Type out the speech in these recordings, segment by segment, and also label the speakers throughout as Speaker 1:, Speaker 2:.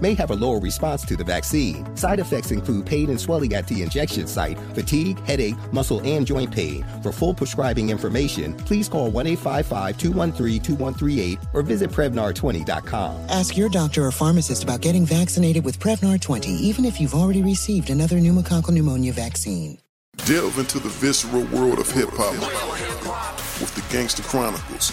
Speaker 1: may have a lower response to the vaccine. Side effects include pain and swelling at the injection site, fatigue, headache, muscle, and joint pain. For full prescribing information, please call 1 855 213 2138 or visit Prevnar20.com.
Speaker 2: Ask your doctor or pharmacist about getting vaccinated with Prevnar 20, even if you've already received another pneumococcal pneumonia vaccine.
Speaker 3: Delve into the visceral world of hip hop with the Gangster Chronicles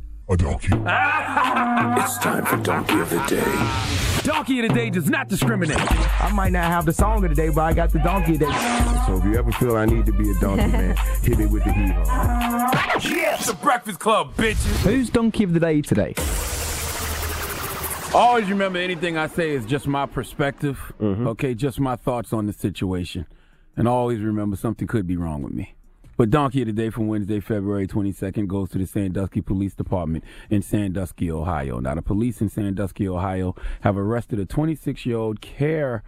Speaker 4: a donkey.
Speaker 5: it's time for Donkey of the Day.
Speaker 6: Donkey of the Day does not discriminate. I might not have the song of the day, but I got the donkey of the day.
Speaker 4: So if you ever feel I need to be a donkey, man, hit me with the hero.
Speaker 6: Yes, the Breakfast Club, bitches. Who's Donkey of the Day today? Always remember anything I say is just my perspective, mm-hmm. okay? Just my thoughts on the situation. And always remember something could be wrong with me. But Donkey of the Day from Wednesday, February 22nd goes to the Sandusky Police Department in Sandusky, Ohio. Now, the police in Sandusky, Ohio have arrested a 26 year old care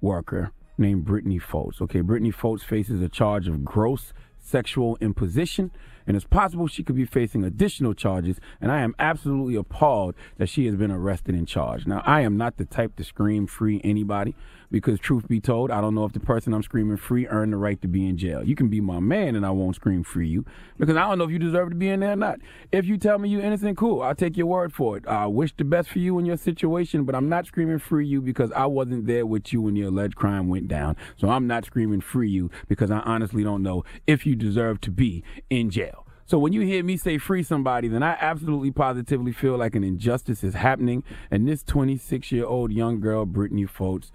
Speaker 6: worker named Brittany Foltz. Okay, Brittany Foltz faces a charge of gross sexual imposition and it's possible she could be facing additional charges. And I am absolutely appalled that she has been arrested and charged. Now, I am not the type to scream free anybody because, truth be told, I don't know if the person I'm screaming free earned the right to be in jail. You can be my man, and I won't scream free you because I don't know if you deserve to be in there or not. If you tell me you're innocent, cool, I'll take your word for it. I wish the best for you in your situation, but I'm not screaming free you because I wasn't there with you when the alleged crime went down. So I'm not screaming free you because I honestly don't know if you deserve to be in jail. So when you hear me say free somebody, then I absolutely positively feel like an injustice is happening, and this 26 year old young girl, Brittany Foltz,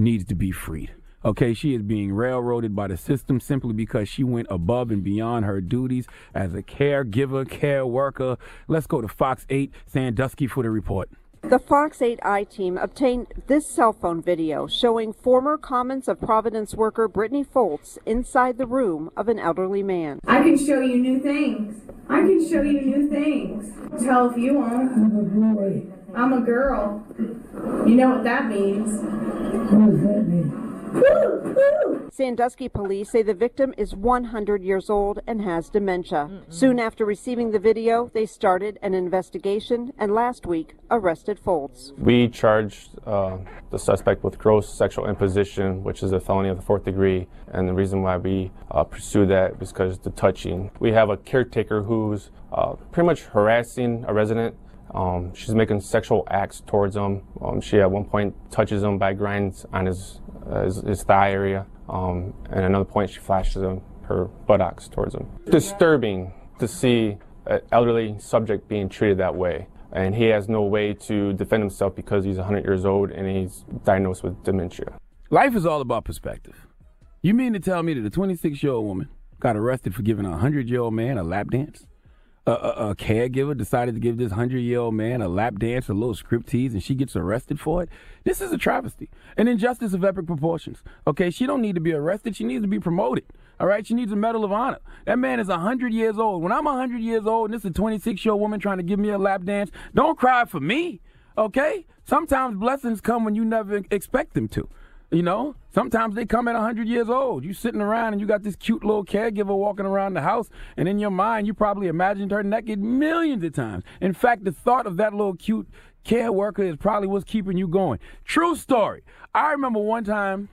Speaker 6: needs to be freed. Okay, she is being railroaded by the system simply because she went above and beyond her duties as a caregiver, care worker. Let's go to Fox 8 Sandusky for the report.
Speaker 7: The Fox 8 I team obtained this cell phone video showing former Commons of Providence worker Brittany Foltz inside the room of an elderly man.
Speaker 8: I can show you new things. I can show you new things. Tell if you want.
Speaker 9: I'm a boy.
Speaker 8: I'm a girl. You know what that means.
Speaker 9: What does that mean?
Speaker 7: Sandusky police say the victim is 100 years old and has dementia. Soon after receiving the video, they started an investigation and last week arrested Foltz.
Speaker 10: We charged uh, the suspect with gross sexual imposition, which is a felony of the fourth degree. And the reason why we uh, pursue that is because the touching. We have a caretaker who's uh, pretty much harassing a resident. Um, she's making sexual acts towards him. Um, she at one point touches him by grinds on his, uh, his, his thigh area. Um, and another point, she flashes him her buttocks towards him. Disturbing to see an elderly subject being treated that way. And he has no way to defend himself because he's 100 years old and he's diagnosed with dementia.
Speaker 6: Life is all about perspective. You mean to tell me that a 26 year old woman got arrested for giving a 100 year old man a lap dance? A, a, a caregiver decided to give this 100 year old man a lap dance, a little striptease, and she gets arrested for it? This is a travesty, an injustice of epic proportions. Okay, she don't need to be arrested, she needs to be promoted. All right, she needs a Medal of Honor. That man is 100 years old. When I'm 100 years old and this is a 26 year old woman trying to give me a lap dance, don't cry for me. Okay? Sometimes blessings come when you never expect them to. You know, sometimes they come at 100 years old. You sitting around and you got this cute little caregiver walking around the house, and in your mind, you probably imagined her naked millions of times. In fact, the thought of that little cute care worker is probably what's keeping you going. True story. I remember one time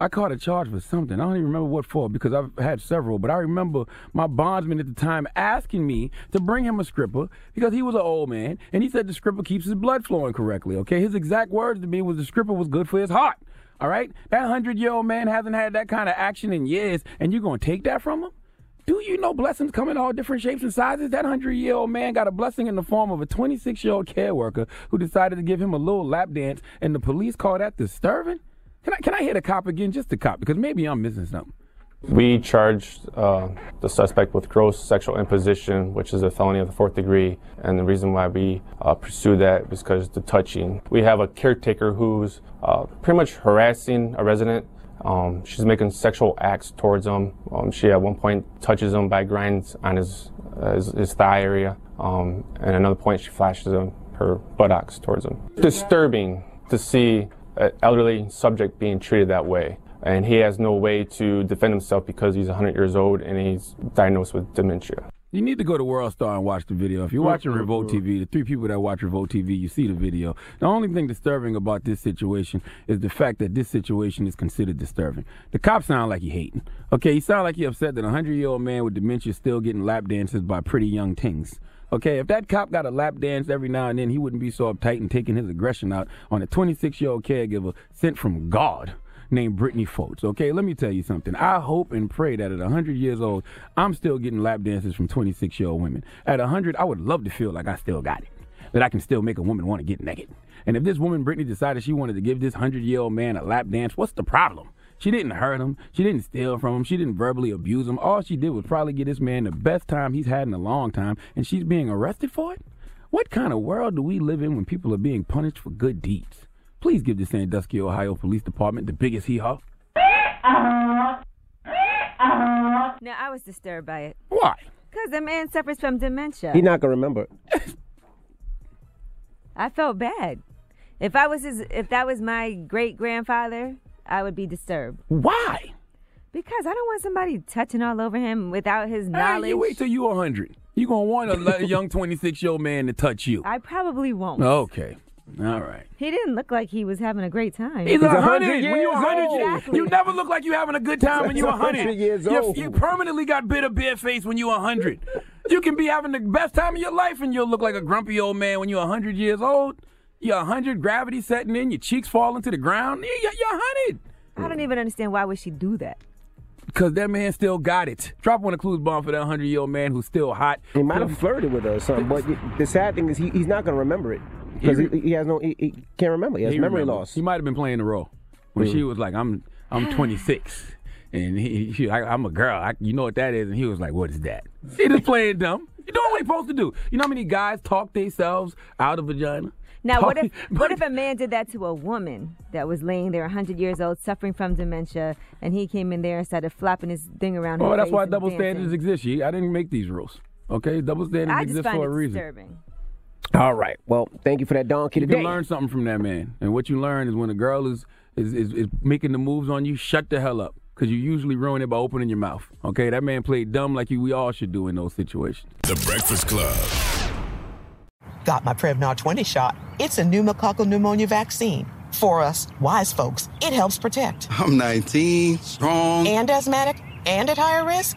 Speaker 6: I caught a charge for something. I don't even remember what for because I've had several, but I remember my bondsman at the time asking me to bring him a stripper because he was an old man and he said the stripper keeps his blood flowing correctly. Okay, his exact words to me was the stripper was good for his heart. All right, that hundred year old man hasn't had that kind of action in years, and you're gonna take that from him? Do you know blessings come in all different shapes and sizes? That 100 year old man got a blessing in the form of a 26 year old care worker who decided to give him a little lap dance, and the police call that disturbing? Can I, can I hit a cop again? Just a cop, because maybe I'm missing something.
Speaker 10: We charged uh, the suspect with gross sexual imposition, which is a felony of the fourth degree. And the reason why we uh, pursue that is because the touching. We have a caretaker who's uh, pretty much harassing a resident. Um, she's making sexual acts towards him. Um, she at one point touches him by grinds on his, uh, his, his, thigh area. Um, and another point, she flashes him her buttocks towards him. Disturbing to see an elderly subject being treated that way and he has no way to defend himself because he's 100 years old and he's diagnosed with dementia.
Speaker 6: You need to go to World Star and watch the video. If you're watching
Speaker 10: Mm-hmm.
Speaker 6: Revolt TV, the three people that watch Revolt TV, you see the video. The only thing disturbing about this situation is the fact that this situation is considered disturbing. The cop sound like he hating. Okay, he sound like he upset that a 100 year old man with dementia is still getting lap dances by pretty young tings. Okay, if that cop got a lap dance every now and then, he wouldn't be so uptight and taking his aggression out on a 26 year old caregiver sent from God named Brittany Foltz. Okay, let me tell you something. I hope and pray that at 100 years old, I'm still getting lap dances from 26 year old women. At 100, I would love to feel like I still got it, that I can still make a woman want to get naked. And if this woman, Brittany, decided she wanted to give this 100 year old man a lap dance, what's the problem? She didn't hurt him. She didn't steal from him. She didn't verbally abuse him. All she did was probably get this man the best time he's had in a long time, and she's being arrested for it? What kind of world do we live in when people are being punished for good deeds? Please give the Sandusky, Ohio Police Department the biggest hee haw.
Speaker 9: No, I was disturbed by it.
Speaker 6: Why?
Speaker 9: Because the man suffers from dementia.
Speaker 11: He's not gonna remember.
Speaker 9: I felt bad. If I was his, if that was my great grandfather, I would be disturbed.
Speaker 6: Why?
Speaker 9: Because I don't want somebody touching all over him without his
Speaker 6: Hey,
Speaker 9: knowledge.
Speaker 6: you wait till you're 100. You're going to want a, a young 26 year old man to touch you.
Speaker 9: I probably won't.
Speaker 6: Okay. All right.
Speaker 9: He didn't look like he was having a great time.
Speaker 6: He's a hundred. When
Speaker 11: years
Speaker 6: you a hundred, you-
Speaker 9: Exactly.
Speaker 6: you never look like you're having a good time when you a hundred.
Speaker 11: 100 years
Speaker 6: You-
Speaker 11: old.
Speaker 6: You permanently got bitter beer face when you a hundred. You can be having the best time of your life and you'll look like a grumpy old man when you're a hundred years old. You're a hundred, gravity setting in, your cheeks falling to the ground. You- You're a hundred.
Speaker 9: I don't even understand why would she do that.
Speaker 6: Because that man still got it. Drop one of clues bomb for that hundred year old man who's still hot.
Speaker 11: He might have flirted with her or something, but the sad thing is he, he's not gonna remember it because he, he has no he, he can't remember. He has
Speaker 6: He
Speaker 11: memory
Speaker 6: remembered.
Speaker 11: loss.
Speaker 6: He might have been playing the role when
Speaker 11: Mm.
Speaker 6: she was like, "I'm I'm 26." And he, he I, I'm a girl. I, you know what that is? And he was like, "What is that?" He just playing dumb. You doing what he supposed to do. You know how many guys talk themselves out of vagina?
Speaker 9: Now, what if what if a man did that to a woman that was laying there 100 years old, suffering from dementia, and he came in there and started flapping his thing around her
Speaker 6: Oh, that's why double
Speaker 9: dancing?
Speaker 6: standards exist. Ye. I didn't make these rules. Okay, double standards
Speaker 9: I just
Speaker 6: exist
Speaker 9: find
Speaker 6: for
Speaker 9: it
Speaker 6: a reason.
Speaker 9: disturbing.
Speaker 11: All right. Well, thank you for that donkey
Speaker 6: You
Speaker 11: today.
Speaker 6: can learn something from that man, and what you learn is when a girl is is, is, is making the moves on you, shut the hell up. Because you usually ruin it by opening your mouth. Okay, that man played dumb like you, we all should do in those situations.
Speaker 12: The Breakfast Club.
Speaker 13: Got my Prevnar 20 shot. It's a pneumococcal pneumonia vaccine. For us, wise folks, it helps protect.
Speaker 14: I'm 19, strong.
Speaker 13: And asthmatic, and at higher risk.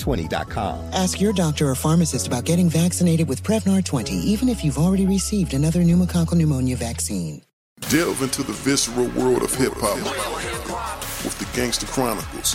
Speaker 1: Prevnar20.com.
Speaker 2: Ask your doctor or pharmacist about getting vaccinated with Prevnar 20, even if you've already received another pneumococcal pneumonia vaccine.
Speaker 3: Delve into the visceral world of hip hop with the Gangster Chronicles